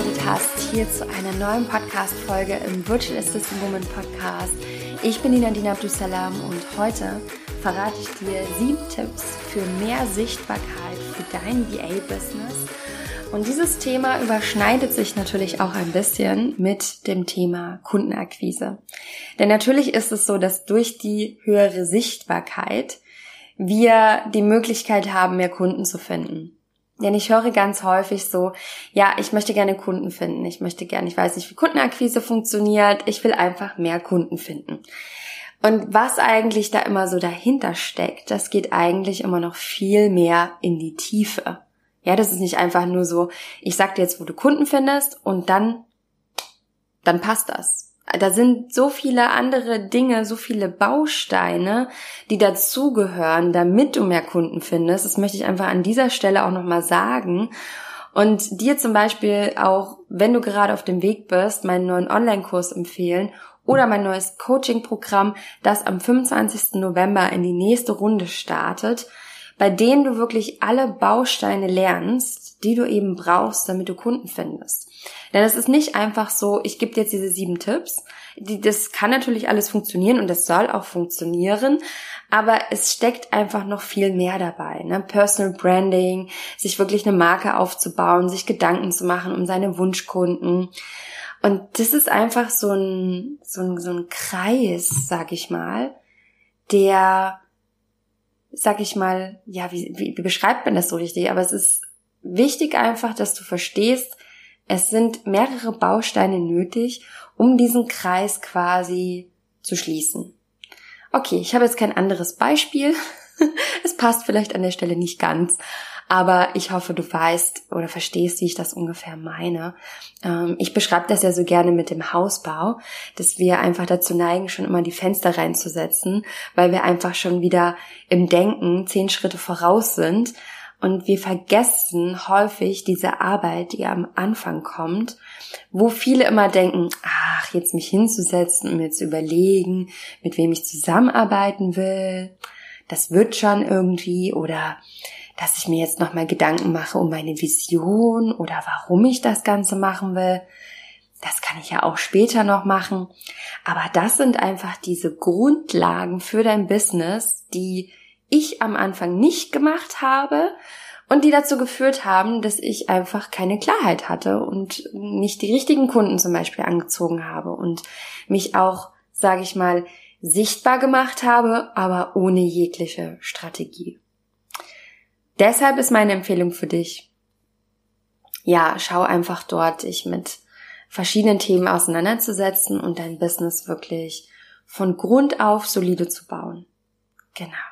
eingeschaltet hast hier zu einer neuen Podcast-Folge im Virtual Assistant Woman Podcast. Ich bin Nina Dina Abdusalam und heute verrate ich dir sieben Tipps für mehr Sichtbarkeit für dein VA-Business. Und dieses Thema überschneidet sich natürlich auch ein bisschen mit dem Thema Kundenakquise. Denn natürlich ist es so, dass durch die höhere Sichtbarkeit wir die Möglichkeit haben, mehr Kunden zu finden. Denn ich höre ganz häufig so, ja, ich möchte gerne Kunden finden. Ich möchte gerne, ich weiß nicht, wie Kundenakquise funktioniert. Ich will einfach mehr Kunden finden. Und was eigentlich da immer so dahinter steckt, das geht eigentlich immer noch viel mehr in die Tiefe. Ja, das ist nicht einfach nur so, ich sag dir jetzt, wo du Kunden findest und dann, dann passt das da sind so viele andere Dinge, so viele Bausteine, die dazugehören, damit du mehr Kunden findest. Das möchte ich einfach an dieser Stelle auch nochmal sagen. Und dir zum Beispiel auch, wenn du gerade auf dem Weg bist, meinen neuen Online-Kurs empfehlen oder mein neues Coaching-Programm, das am 25. November in die nächste Runde startet, bei denen du wirklich alle Bausteine lernst, die du eben brauchst, damit du Kunden findest. Denn es ist nicht einfach so, ich gebe dir jetzt diese sieben Tipps. Die, das kann natürlich alles funktionieren und das soll auch funktionieren, aber es steckt einfach noch viel mehr dabei. Ne? Personal Branding, sich wirklich eine Marke aufzubauen, sich Gedanken zu machen um seine Wunschkunden. Und das ist einfach so ein, so ein, so ein Kreis, sag ich mal, der, sag ich mal, ja, wie, wie, wie beschreibt man das so richtig? Aber es ist wichtig einfach, dass du verstehst, es sind mehrere Bausteine nötig, um diesen Kreis quasi zu schließen. Okay, ich habe jetzt kein anderes Beispiel. es passt vielleicht an der Stelle nicht ganz, aber ich hoffe, du weißt oder verstehst, wie ich das ungefähr meine. Ähm, ich beschreibe das ja so gerne mit dem Hausbau, dass wir einfach dazu neigen, schon immer die Fenster reinzusetzen, weil wir einfach schon wieder im Denken zehn Schritte voraus sind und wir vergessen häufig diese Arbeit, die am Anfang kommt, wo viele immer denken, ach, jetzt mich hinzusetzen und mir zu überlegen, mit wem ich zusammenarbeiten will, das wird schon irgendwie oder dass ich mir jetzt nochmal Gedanken mache um meine Vision oder warum ich das Ganze machen will. Das kann ich ja auch später noch machen. Aber das sind einfach diese Grundlagen für dein Business, die ich am Anfang nicht gemacht habe und die dazu geführt haben, dass ich einfach keine Klarheit hatte und nicht die richtigen Kunden zum Beispiel angezogen habe und mich auch, sage ich mal, sichtbar gemacht habe, aber ohne jegliche Strategie. Deshalb ist meine Empfehlung für dich, ja, schau einfach dort, dich mit verschiedenen Themen auseinanderzusetzen und dein Business wirklich von Grund auf solide zu bauen. Genau.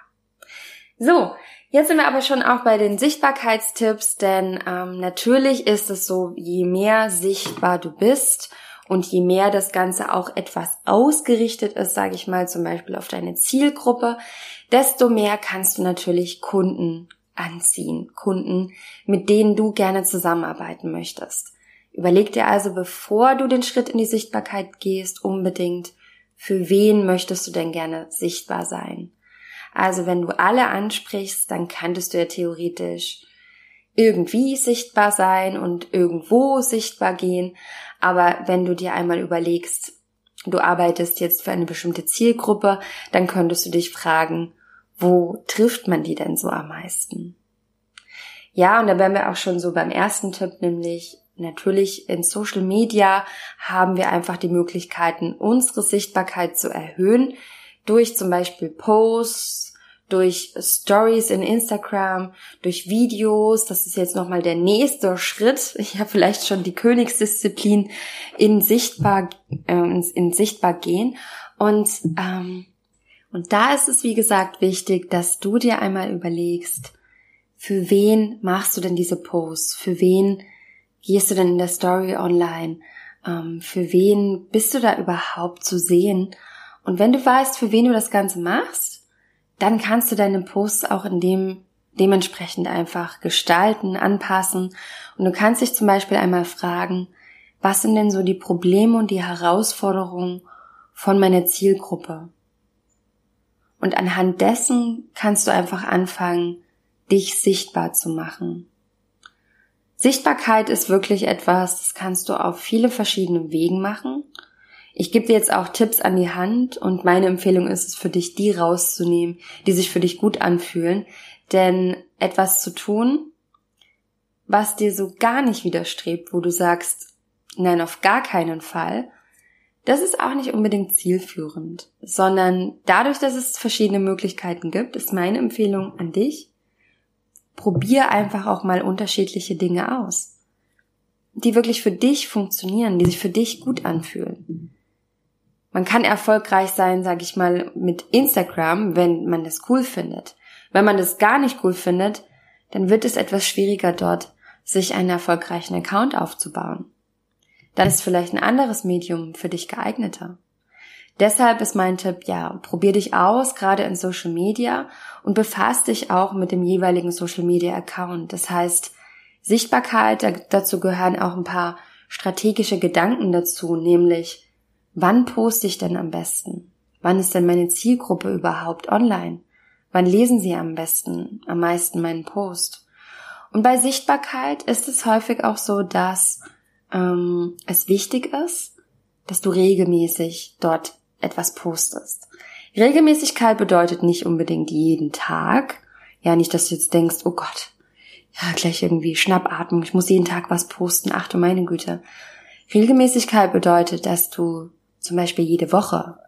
So, jetzt sind wir aber schon auch bei den Sichtbarkeitstipps, denn ähm, natürlich ist es so, je mehr sichtbar du bist und je mehr das Ganze auch etwas ausgerichtet ist, sage ich mal zum Beispiel auf deine Zielgruppe, desto mehr kannst du natürlich Kunden anziehen, Kunden, mit denen du gerne zusammenarbeiten möchtest. Überleg dir also, bevor du den Schritt in die Sichtbarkeit gehst, unbedingt, für wen möchtest du denn gerne sichtbar sein? Also wenn du alle ansprichst, dann könntest du ja theoretisch irgendwie sichtbar sein und irgendwo sichtbar gehen. Aber wenn du dir einmal überlegst, du arbeitest jetzt für eine bestimmte Zielgruppe, dann könntest du dich fragen, wo trifft man die denn so am meisten? Ja, und da wären wir auch schon so beim ersten Tipp, nämlich natürlich in Social Media haben wir einfach die Möglichkeiten, unsere Sichtbarkeit zu erhöhen durch zum Beispiel Posts, durch Stories in Instagram, durch Videos. Das ist jetzt nochmal der nächste Schritt. Ich habe vielleicht schon die Königsdisziplin in sichtbar, äh, in sichtbar gehen. Und, ähm, und da ist es, wie gesagt, wichtig, dass du dir einmal überlegst, für wen machst du denn diese Posts? Für wen gehst du denn in der Story online? Ähm, für wen bist du da überhaupt zu sehen? Und wenn du weißt, für wen du das Ganze machst, dann kannst du deine Posts auch in dem dementsprechend einfach gestalten, anpassen. Und du kannst dich zum Beispiel einmal fragen, was sind denn so die Probleme und die Herausforderungen von meiner Zielgruppe? Und anhand dessen kannst du einfach anfangen, dich sichtbar zu machen. Sichtbarkeit ist wirklich etwas, das kannst du auf viele verschiedene Wegen machen. Ich gebe dir jetzt auch Tipps an die Hand und meine Empfehlung ist es für dich, die rauszunehmen, die sich für dich gut anfühlen. Denn etwas zu tun, was dir so gar nicht widerstrebt, wo du sagst, nein, auf gar keinen Fall, das ist auch nicht unbedingt zielführend, sondern dadurch, dass es verschiedene Möglichkeiten gibt, ist meine Empfehlung an dich, probier einfach auch mal unterschiedliche Dinge aus, die wirklich für dich funktionieren, die sich für dich gut anfühlen. Man kann erfolgreich sein, sage ich mal, mit Instagram, wenn man das cool findet. Wenn man das gar nicht cool findet, dann wird es etwas schwieriger dort, sich einen erfolgreichen Account aufzubauen. Dann ist vielleicht ein anderes Medium für dich geeigneter. Deshalb ist mein Tipp, ja, probier dich aus, gerade in Social Media und befass dich auch mit dem jeweiligen Social Media Account. Das heißt, Sichtbarkeit, dazu gehören auch ein paar strategische Gedanken dazu, nämlich, wann poste ich denn am besten? Wann ist denn meine Zielgruppe überhaupt online? Wann lesen sie am besten, am meisten meinen Post? Und bei Sichtbarkeit ist es häufig auch so, dass ähm, es wichtig ist, dass du regelmäßig dort etwas postest. Regelmäßigkeit bedeutet nicht unbedingt jeden Tag. Ja, nicht, dass du jetzt denkst, oh Gott, ja, gleich irgendwie Schnappatmung, ich muss jeden Tag was posten, ach du meine Güte. Regelmäßigkeit bedeutet, dass du zum Beispiel jede Woche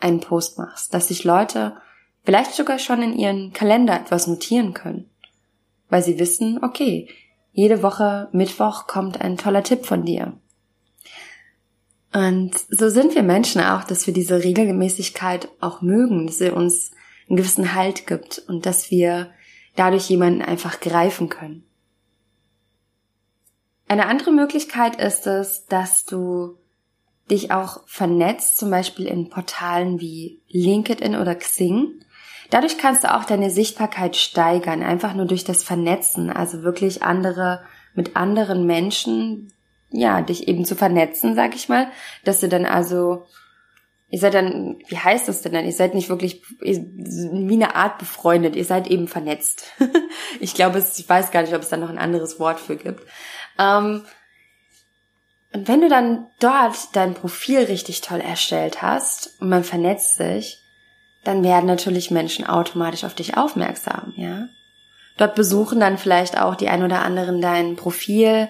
einen Post machst, dass sich Leute vielleicht sogar schon in ihren Kalender etwas notieren können, weil sie wissen, okay, jede Woche Mittwoch kommt ein toller Tipp von dir. Und so sind wir Menschen auch, dass wir diese Regelmäßigkeit auch mögen, dass sie uns einen gewissen Halt gibt und dass wir dadurch jemanden einfach greifen können. Eine andere Möglichkeit ist es, dass du dich auch vernetzt, zum Beispiel in Portalen wie LinkedIn oder Xing. Dadurch kannst du auch deine Sichtbarkeit steigern, einfach nur durch das Vernetzen, also wirklich andere mit anderen Menschen, ja, dich eben zu vernetzen, sag ich mal, dass du dann also, ihr seid dann, wie heißt das denn dann? Ihr seid nicht wirklich wie eine Art befreundet, ihr seid eben vernetzt. ich glaube, ich weiß gar nicht, ob es da noch ein anderes Wort für gibt. Ähm, und wenn du dann dort dein Profil richtig toll erstellt hast und man vernetzt sich, dann werden natürlich Menschen automatisch auf dich aufmerksam, ja. Dort besuchen dann vielleicht auch die ein oder anderen dein Profil,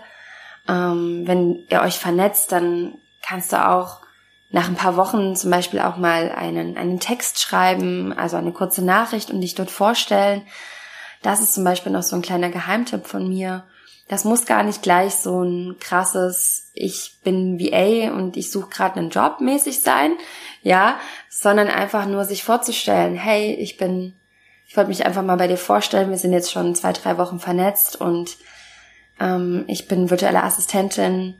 ähm, wenn ihr euch vernetzt, dann kannst du auch nach ein paar Wochen zum Beispiel auch mal einen, einen Text schreiben, also eine kurze Nachricht und dich dort vorstellen. Das ist zum Beispiel noch so ein kleiner Geheimtipp von mir. Das muss gar nicht gleich so ein krasses, ich bin VA und ich suche gerade einen Job mäßig sein, ja, sondern einfach nur sich vorzustellen, hey, ich bin, ich wollte mich einfach mal bei dir vorstellen, wir sind jetzt schon zwei, drei Wochen vernetzt und ähm, ich bin virtuelle Assistentin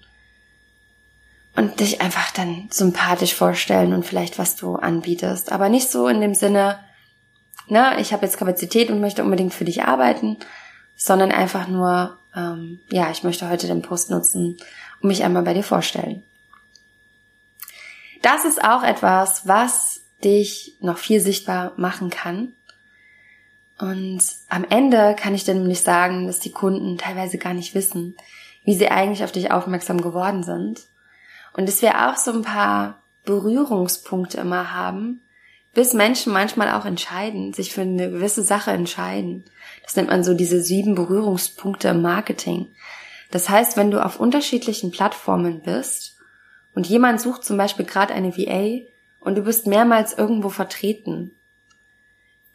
und dich einfach dann sympathisch vorstellen und vielleicht was du anbietest. Aber nicht so in dem Sinne, na, ich habe jetzt Kapazität und möchte unbedingt für dich arbeiten, sondern einfach nur, ähm, ja, ich möchte heute den Post nutzen und mich einmal bei dir vorstellen. Das ist auch etwas, was dich noch viel sichtbar machen kann und am Ende kann ich dann nämlich sagen, dass die Kunden teilweise gar nicht wissen, wie sie eigentlich auf dich aufmerksam geworden sind. Und dass wir auch so ein paar Berührungspunkte immer haben, bis Menschen manchmal auch entscheiden, sich für eine gewisse Sache entscheiden. Das nennt man so diese sieben Berührungspunkte im Marketing. Das heißt, wenn du auf unterschiedlichen Plattformen bist und jemand sucht zum Beispiel gerade eine VA und du bist mehrmals irgendwo vertreten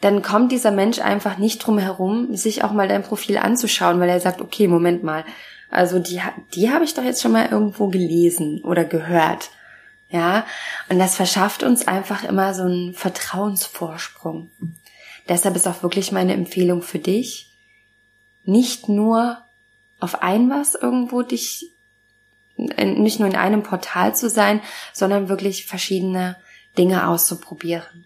dann kommt dieser Mensch einfach nicht drum herum, sich auch mal dein Profil anzuschauen, weil er sagt, okay, Moment mal, also die, die habe ich doch jetzt schon mal irgendwo gelesen oder gehört. Ja, und das verschafft uns einfach immer so einen Vertrauensvorsprung. Deshalb ist auch wirklich meine Empfehlung für dich, nicht nur auf ein was irgendwo dich, nicht nur in einem Portal zu sein, sondern wirklich verschiedene Dinge auszuprobieren.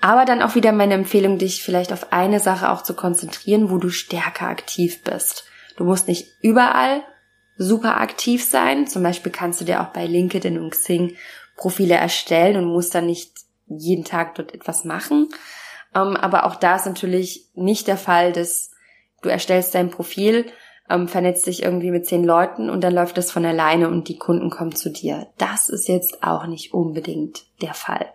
Aber dann auch wieder meine Empfehlung, dich vielleicht auf eine Sache auch zu konzentrieren, wo du stärker aktiv bist. Du musst nicht überall super aktiv sein. Zum Beispiel kannst du dir auch bei LinkedIn und Xing Profile erstellen und musst dann nicht jeden Tag dort etwas machen. Ähm, aber auch da ist natürlich nicht der Fall, dass du erstellst dein Profil, ähm, vernetzt dich irgendwie mit zehn Leuten und dann läuft das von alleine und die Kunden kommen zu dir. Das ist jetzt auch nicht unbedingt der Fall.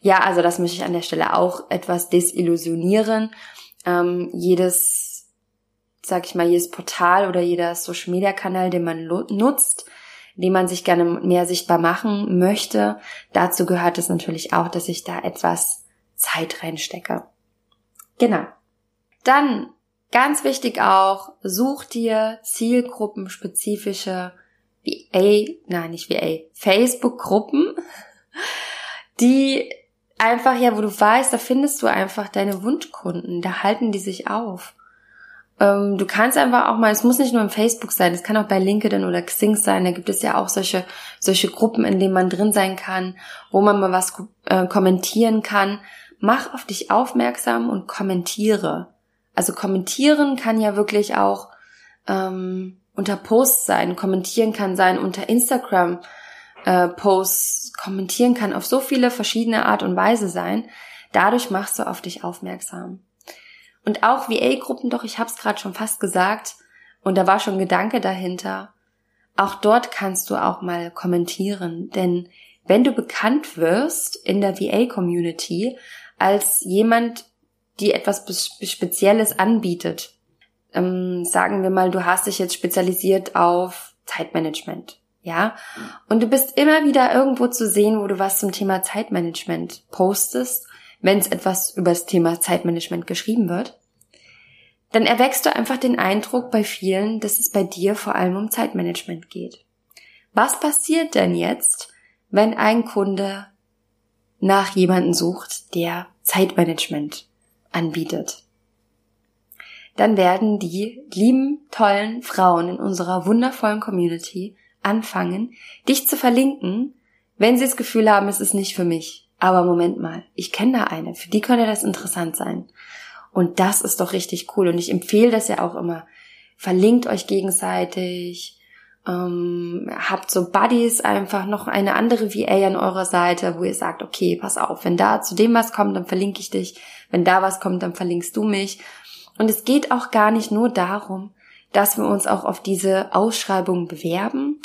Ja, also das möchte ich an der Stelle auch etwas desillusionieren. Ähm, jedes, sag ich mal, jedes Portal oder jeder Social Media Kanal, den man nutzt, den man sich gerne mehr sichtbar machen möchte, dazu gehört es natürlich auch, dass ich da etwas Zeit reinstecke. Genau. Dann ganz wichtig auch, such dir zielgruppenspezifische VA, nein, nicht VA, Facebook-Gruppen, die einfach, ja, wo du weißt, da findest du einfach deine Wunschkunden, da halten die sich auf. Ähm, du kannst einfach auch mal, es muss nicht nur im Facebook sein, es kann auch bei LinkedIn oder Xing sein, da gibt es ja auch solche, solche Gruppen, in denen man drin sein kann, wo man mal was äh, kommentieren kann. Mach auf dich aufmerksam und kommentiere. Also kommentieren kann ja wirklich auch ähm, unter Posts sein, kommentieren kann sein unter Instagram äh, Posts, kommentieren kann auf so viele verschiedene Art und Weise sein. Dadurch machst du auf dich aufmerksam. Und auch VA-Gruppen, doch ich habe es gerade schon fast gesagt, und da war schon Gedanke dahinter. Auch dort kannst du auch mal kommentieren, denn wenn du bekannt wirst in der VA-Community als jemand, die etwas Spezielles anbietet, ähm, sagen wir mal, du hast dich jetzt spezialisiert auf Zeitmanagement, ja, und du bist immer wieder irgendwo zu sehen, wo du was zum Thema Zeitmanagement postest wenn es etwas über das Thema Zeitmanagement geschrieben wird, dann erwächst du einfach den Eindruck bei vielen, dass es bei dir vor allem um Zeitmanagement geht. Was passiert denn jetzt, wenn ein Kunde nach jemanden sucht, der Zeitmanagement anbietet? Dann werden die lieben, tollen Frauen in unserer wundervollen Community anfangen, dich zu verlinken, wenn sie das Gefühl haben, es ist nicht für mich aber Moment mal, ich kenne da eine, für die könnte das interessant sein. Und das ist doch richtig cool. Und ich empfehle das ja auch immer. Verlinkt euch gegenseitig, ähm, habt so Buddies einfach noch eine andere VA an eurer Seite, wo ihr sagt, okay, pass auf, wenn da zu dem was kommt, dann verlinke ich dich. Wenn da was kommt, dann verlinkst du mich. Und es geht auch gar nicht nur darum, dass wir uns auch auf diese Ausschreibung bewerben.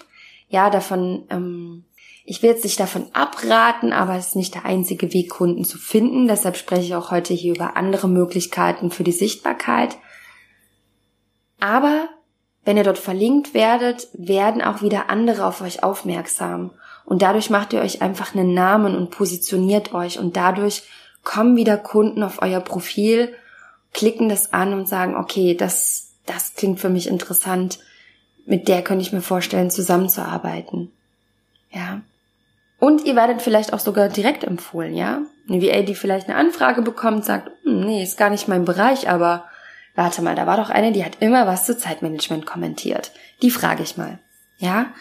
Ja, davon ähm, ich will jetzt nicht davon abraten, aber es ist nicht der einzige Weg, Kunden zu finden. Deshalb spreche ich auch heute hier über andere Möglichkeiten für die Sichtbarkeit. Aber wenn ihr dort verlinkt werdet, werden auch wieder andere auf euch aufmerksam. Und dadurch macht ihr euch einfach einen Namen und positioniert euch. Und dadurch kommen wieder Kunden auf euer Profil, klicken das an und sagen, okay, das, das klingt für mich interessant. Mit der könnte ich mir vorstellen, zusammenzuarbeiten. Ja. Und ihr werdet vielleicht auch sogar direkt empfohlen, ja? Eine VA, die vielleicht eine Anfrage bekommt, sagt, hm, nee, ist gar nicht mein Bereich, aber warte mal, da war doch eine, die hat immer was zu Zeitmanagement kommentiert. Die frage ich mal, ja?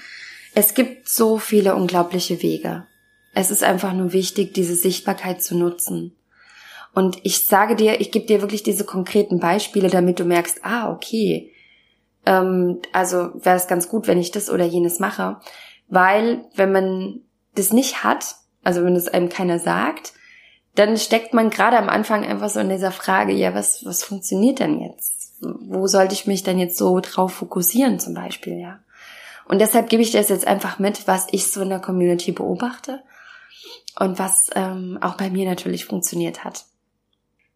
Es gibt so viele unglaubliche Wege. Es ist einfach nur wichtig, diese Sichtbarkeit zu nutzen. Und ich sage dir, ich gebe dir wirklich diese konkreten Beispiele, damit du merkst, ah, okay, ähm, also wäre es ganz gut, wenn ich das oder jenes mache. Weil, wenn man das nicht hat, also wenn es einem keiner sagt, dann steckt man gerade am Anfang einfach so in dieser Frage, ja, was, was funktioniert denn jetzt? Wo sollte ich mich denn jetzt so drauf fokussieren zum Beispiel, ja? Und deshalb gebe ich dir das jetzt einfach mit, was ich so in der Community beobachte und was ähm, auch bei mir natürlich funktioniert hat.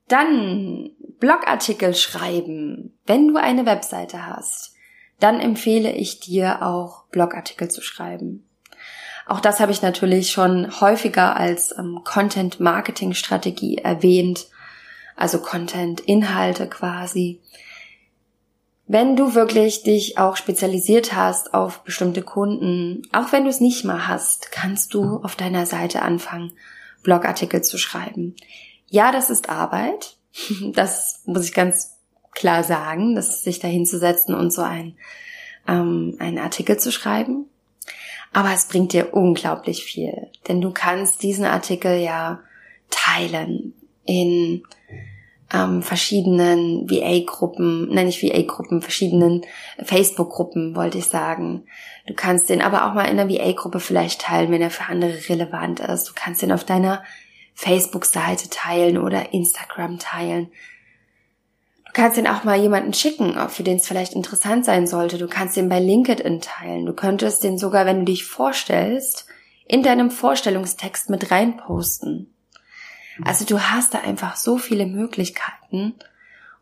Dann Blogartikel schreiben. Wenn du eine Webseite hast, dann empfehle ich dir auch Blogartikel zu schreiben. Auch das habe ich natürlich schon häufiger als ähm, Content-Marketing-Strategie erwähnt, also Content-Inhalte quasi. Wenn du wirklich dich auch spezialisiert hast auf bestimmte Kunden, auch wenn du es nicht mal hast, kannst du auf deiner Seite anfangen, Blogartikel zu schreiben. Ja, das ist Arbeit. Das muss ich ganz klar sagen, dass sich da hinzusetzen und so ein, ähm, einen Artikel zu schreiben. Aber es bringt dir unglaublich viel, denn du kannst diesen Artikel ja teilen in ähm, verschiedenen VA-Gruppen, nein nicht VA-Gruppen, verschiedenen Facebook-Gruppen, wollte ich sagen. Du kannst den aber auch mal in der VA-Gruppe vielleicht teilen, wenn er für andere relevant ist. Du kannst den auf deiner Facebook-Seite teilen oder Instagram teilen. Du kannst den auch mal jemanden schicken, für den es vielleicht interessant sein sollte. Du kannst den bei LinkedIn teilen. Du könntest den sogar, wenn du dich vorstellst, in deinem Vorstellungstext mit reinposten. Also du hast da einfach so viele Möglichkeiten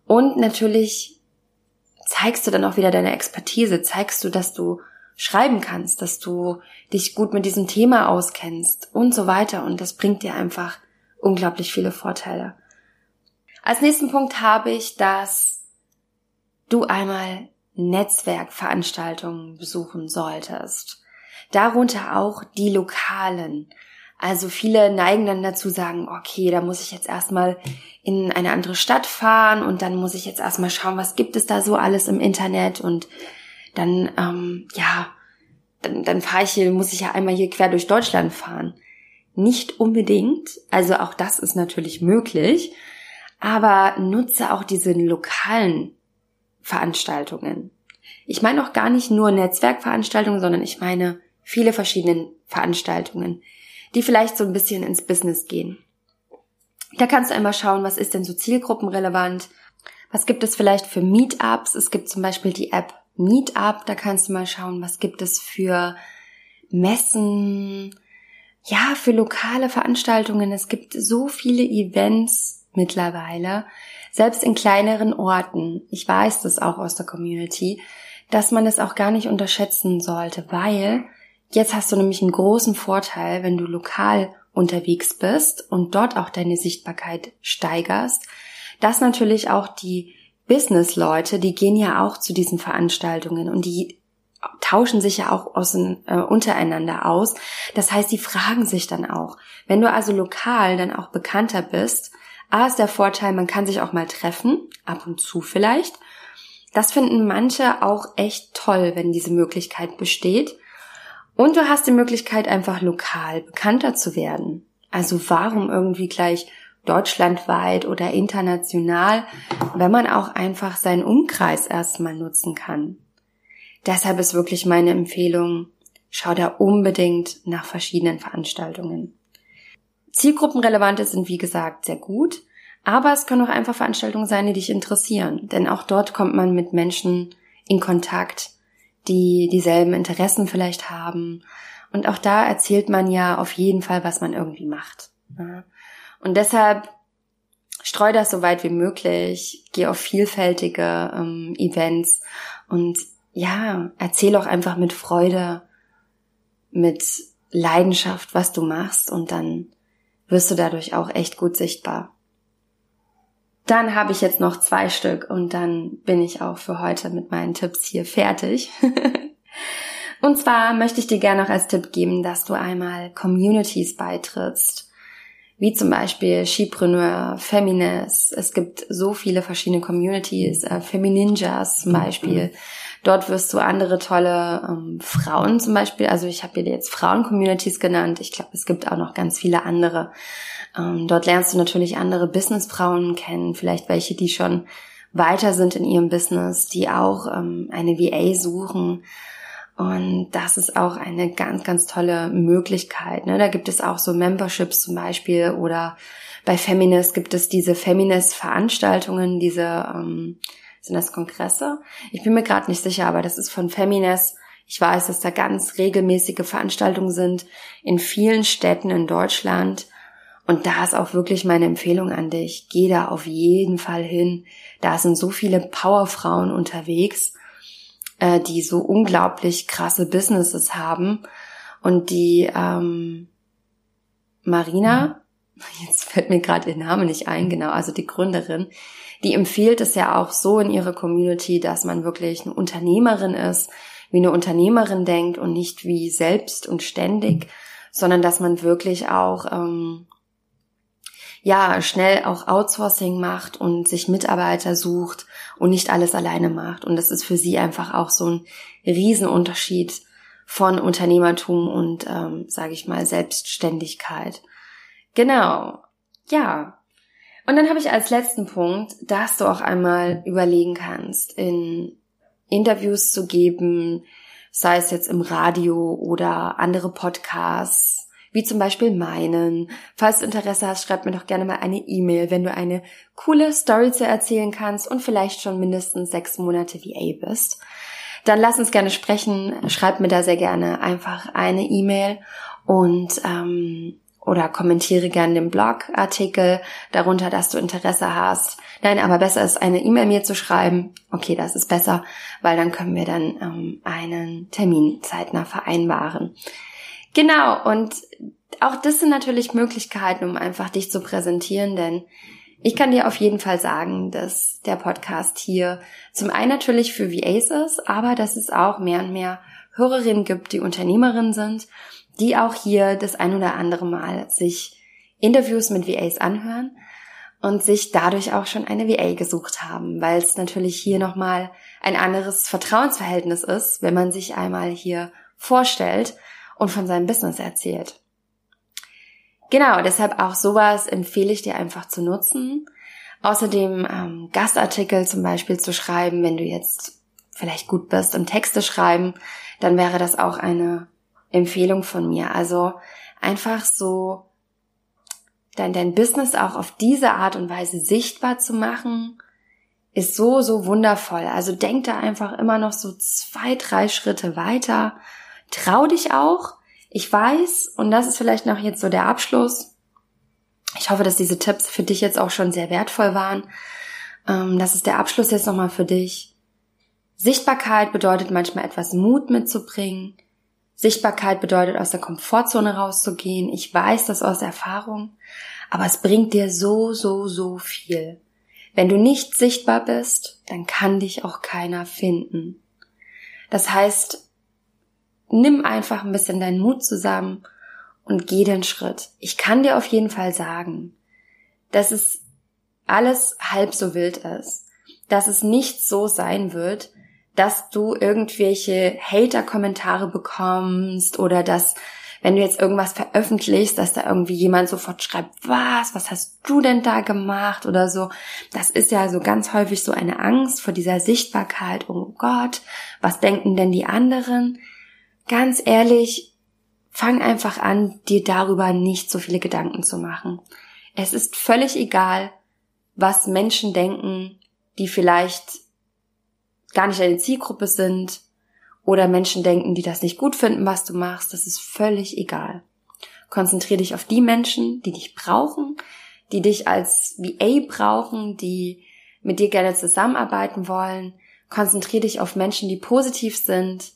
und natürlich zeigst du dann auch wieder deine Expertise, zeigst du, dass du schreiben kannst, dass du dich gut mit diesem Thema auskennst und so weiter und das bringt dir einfach unglaublich viele Vorteile. Als nächsten Punkt habe ich, dass du einmal Netzwerkveranstaltungen besuchen solltest. Darunter auch die lokalen. Also viele neigen dann dazu sagen, okay, da muss ich jetzt erstmal in eine andere Stadt fahren und dann muss ich jetzt erstmal schauen, was gibt es da so alles im Internet und dann, ähm, ja, dann, dann fahre ich hier, muss ich ja einmal hier quer durch Deutschland fahren. Nicht unbedingt, also auch das ist natürlich möglich, aber nutze auch diese lokalen Veranstaltungen. Ich meine auch gar nicht nur Netzwerkveranstaltungen, sondern ich meine viele verschiedene Veranstaltungen, die vielleicht so ein bisschen ins Business gehen. Da kannst du einmal schauen, was ist denn so zielgruppenrelevant, was gibt es vielleicht für Meetups. Es gibt zum Beispiel die App Meetup, da kannst du mal schauen, was gibt es für Messen, ja, für lokale Veranstaltungen. Es gibt so viele Events, mittlerweile, selbst in kleineren Orten, ich weiß das auch aus der Community, dass man das auch gar nicht unterschätzen sollte, weil jetzt hast du nämlich einen großen Vorteil, wenn du lokal unterwegs bist und dort auch deine Sichtbarkeit steigerst, dass natürlich auch die Business-Leute, die gehen ja auch zu diesen Veranstaltungen und die tauschen sich ja auch aus, äh, untereinander aus. Das heißt, die fragen sich dann auch. Wenn du also lokal dann auch bekannter bist, A ist der Vorteil, man kann sich auch mal treffen, ab und zu vielleicht. Das finden manche auch echt toll, wenn diese Möglichkeit besteht. Und du hast die Möglichkeit, einfach lokal bekannter zu werden. Also warum irgendwie gleich deutschlandweit oder international, wenn man auch einfach seinen Umkreis erstmal nutzen kann. Deshalb ist wirklich meine Empfehlung, schau da unbedingt nach verschiedenen Veranstaltungen. Zielgruppenrelevante sind wie gesagt sehr gut, aber es können auch einfach Veranstaltungen sein, die dich interessieren, denn auch dort kommt man mit Menschen in Kontakt, die dieselben Interessen vielleicht haben und auch da erzählt man ja auf jeden Fall, was man irgendwie macht. Und deshalb streu das so weit wie möglich, geh auf vielfältige ähm, Events und ja, erzähl auch einfach mit Freude, mit Leidenschaft, was du machst und dann wirst du dadurch auch echt gut sichtbar. Dann habe ich jetzt noch zwei Stück und dann bin ich auch für heute mit meinen Tipps hier fertig. und zwar möchte ich dir gerne noch als Tipp geben, dass du einmal Communities beitrittst. Wie zum Beispiel Skipreneur, Feminist. Es gibt so viele verschiedene Communities, äh, Femininjas zum Beispiel. Dort wirst du andere tolle ähm, Frauen zum Beispiel, also ich habe dir jetzt Frauen-Communities genannt. Ich glaube, es gibt auch noch ganz viele andere. Ähm, dort lernst du natürlich andere Businessfrauen kennen, vielleicht welche, die schon weiter sind in ihrem Business, die auch ähm, eine VA suchen. Und das ist auch eine ganz, ganz tolle Möglichkeit. Ne? Da gibt es auch so Memberships zum Beispiel oder bei Feminist gibt es diese Feminist-Veranstaltungen, diese, ähm, sind das Kongresse? Ich bin mir gerade nicht sicher, aber das ist von Feminist. Ich weiß, dass da ganz regelmäßige Veranstaltungen sind in vielen Städten in Deutschland. Und da ist auch wirklich meine Empfehlung an dich. Geh da auf jeden Fall hin. Da sind so viele Powerfrauen unterwegs, äh, die so unglaublich krasse Businesses haben. Und die ähm, Marina, jetzt fällt mir gerade ihr Name nicht ein, genau, also die Gründerin, die empfiehlt es ja auch so in ihrer Community, dass man wirklich eine Unternehmerin ist, wie eine Unternehmerin denkt und nicht wie selbst und ständig, sondern dass man wirklich auch ähm, ja, schnell auch Outsourcing macht und sich Mitarbeiter sucht und nicht alles alleine macht. Und das ist für sie einfach auch so ein Riesenunterschied von Unternehmertum und, ähm, sage ich mal, Selbstständigkeit. Genau. Ja. Und dann habe ich als letzten Punkt, dass du auch einmal überlegen kannst, in Interviews zu geben, sei es jetzt im Radio oder andere Podcasts, wie zum Beispiel meinen. Falls du Interesse hast, schreib mir doch gerne mal eine E-Mail, wenn du eine coole Story zu erzählen kannst und vielleicht schon mindestens sechs Monate VA bist. Dann lass uns gerne sprechen, schreib mir da sehr gerne einfach eine E-Mail und ähm, oder kommentiere gerne den Blogartikel darunter, dass du Interesse hast. Nein, aber besser ist, eine E-Mail mir zu schreiben. Okay, das ist besser, weil dann können wir dann ähm, einen Termin zeitnah vereinbaren. Genau, und auch das sind natürlich Möglichkeiten, um einfach dich zu präsentieren, denn ich kann dir auf jeden Fall sagen, dass der Podcast hier zum einen natürlich für VAs ist, aber dass es auch mehr und mehr Hörerinnen gibt, die Unternehmerinnen sind die auch hier das ein oder andere Mal sich Interviews mit VAs anhören und sich dadurch auch schon eine VA gesucht haben, weil es natürlich hier nochmal ein anderes Vertrauensverhältnis ist, wenn man sich einmal hier vorstellt und von seinem Business erzählt. Genau, deshalb auch sowas empfehle ich dir einfach zu nutzen. Außerdem ähm, Gastartikel zum Beispiel zu schreiben, wenn du jetzt vielleicht gut bist im Texte schreiben, dann wäre das auch eine Empfehlung von mir. Also einfach so dein, dein Business auch auf diese Art und Weise sichtbar zu machen, ist so, so wundervoll. Also denk da einfach immer noch so zwei, drei Schritte weiter. Trau dich auch. Ich weiß, und das ist vielleicht noch jetzt so der Abschluss. Ich hoffe, dass diese Tipps für dich jetzt auch schon sehr wertvoll waren. Ähm, das ist der Abschluss jetzt nochmal für dich. Sichtbarkeit bedeutet manchmal etwas Mut mitzubringen. Sichtbarkeit bedeutet, aus der Komfortzone rauszugehen. Ich weiß das aus Erfahrung, aber es bringt dir so, so, so viel. Wenn du nicht sichtbar bist, dann kann dich auch keiner finden. Das heißt, nimm einfach ein bisschen deinen Mut zusammen und geh den Schritt. Ich kann dir auf jeden Fall sagen, dass es alles halb so wild ist, dass es nicht so sein wird, dass du irgendwelche Hater-Kommentare bekommst oder dass, wenn du jetzt irgendwas veröffentlichst, dass da irgendwie jemand sofort schreibt, was, was hast du denn da gemacht oder so. Das ist ja so ganz häufig so eine Angst vor dieser Sichtbarkeit. Oh Gott, was denken denn die anderen? Ganz ehrlich, fang einfach an, dir darüber nicht so viele Gedanken zu machen. Es ist völlig egal, was Menschen denken, die vielleicht gar nicht deine Zielgruppe sind oder Menschen denken, die das nicht gut finden, was du machst, das ist völlig egal. Konzentriere dich auf die Menschen, die dich brauchen, die dich als VA brauchen, die mit dir gerne zusammenarbeiten wollen. Konzentriere dich auf Menschen, die positiv sind,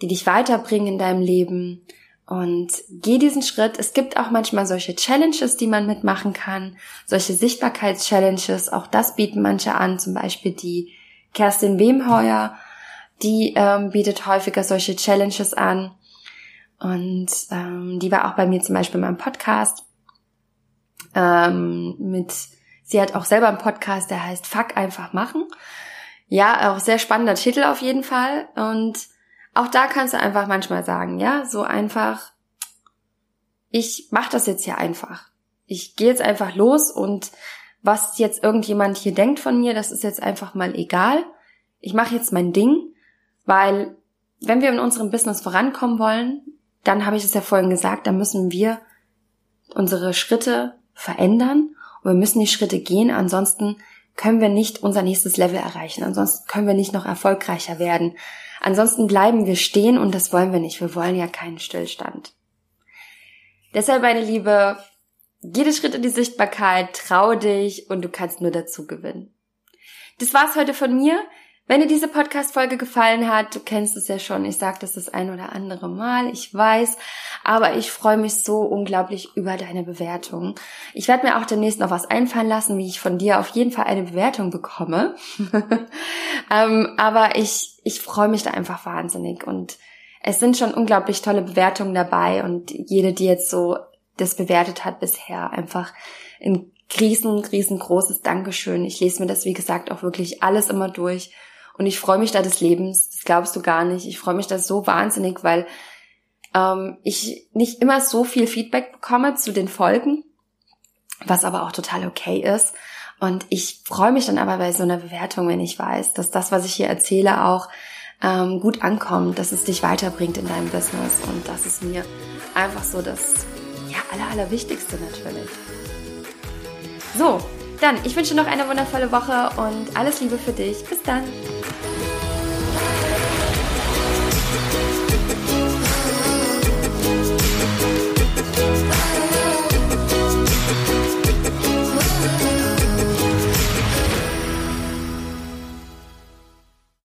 die dich weiterbringen in deinem Leben und geh diesen Schritt. Es gibt auch manchmal solche Challenges, die man mitmachen kann, solche Sichtbarkeitschallenges. Auch das bieten manche an, zum Beispiel die Kerstin Wemheuer, die ähm, bietet häufiger solche Challenges an. Und ähm, die war auch bei mir zum Beispiel in meinem Podcast. Ähm, mit, sie hat auch selber einen Podcast, der heißt Fuck einfach machen. Ja, auch sehr spannender Titel auf jeden Fall. Und auch da kannst du einfach manchmal sagen, ja, so einfach, ich mach das jetzt hier einfach. Ich gehe jetzt einfach los und was jetzt irgendjemand hier denkt von mir, das ist jetzt einfach mal egal. Ich mache jetzt mein Ding, weil wenn wir in unserem Business vorankommen wollen, dann habe ich es ja vorhin gesagt, dann müssen wir unsere Schritte verändern und wir müssen die Schritte gehen, ansonsten können wir nicht unser nächstes Level erreichen, ansonsten können wir nicht noch erfolgreicher werden. Ansonsten bleiben wir stehen und das wollen wir nicht. Wir wollen ja keinen Stillstand. Deshalb, meine Liebe, jede Schritt in die Sichtbarkeit, trau dich und du kannst nur dazu gewinnen. Das war's heute von mir. Wenn dir diese Podcast-Folge gefallen hat, du kennst es ja schon, ich sage das das ein oder andere Mal, ich weiß, aber ich freue mich so unglaublich über deine Bewertung. Ich werde mir auch demnächst noch was einfallen lassen, wie ich von dir auf jeden Fall eine Bewertung bekomme. ähm, aber ich, ich freue mich da einfach wahnsinnig und es sind schon unglaublich tolle Bewertungen dabei und jede, die jetzt so das bewertet hat bisher. Einfach ein riesen, riesengroßes Dankeschön. Ich lese mir das, wie gesagt, auch wirklich alles immer durch. Und ich freue mich da des Lebens. Das glaubst du gar nicht. Ich freue mich da so wahnsinnig, weil ähm, ich nicht immer so viel Feedback bekomme zu den Folgen, was aber auch total okay ist. Und ich freue mich dann aber bei so einer Bewertung, wenn ich weiß, dass das, was ich hier erzähle, auch ähm, gut ankommt, dass es dich weiterbringt in deinem Business und dass es mir einfach so das ja, aller, allerwichtigste natürlich. So, dann, ich wünsche noch eine wundervolle Woche und alles Liebe für dich. Bis dann.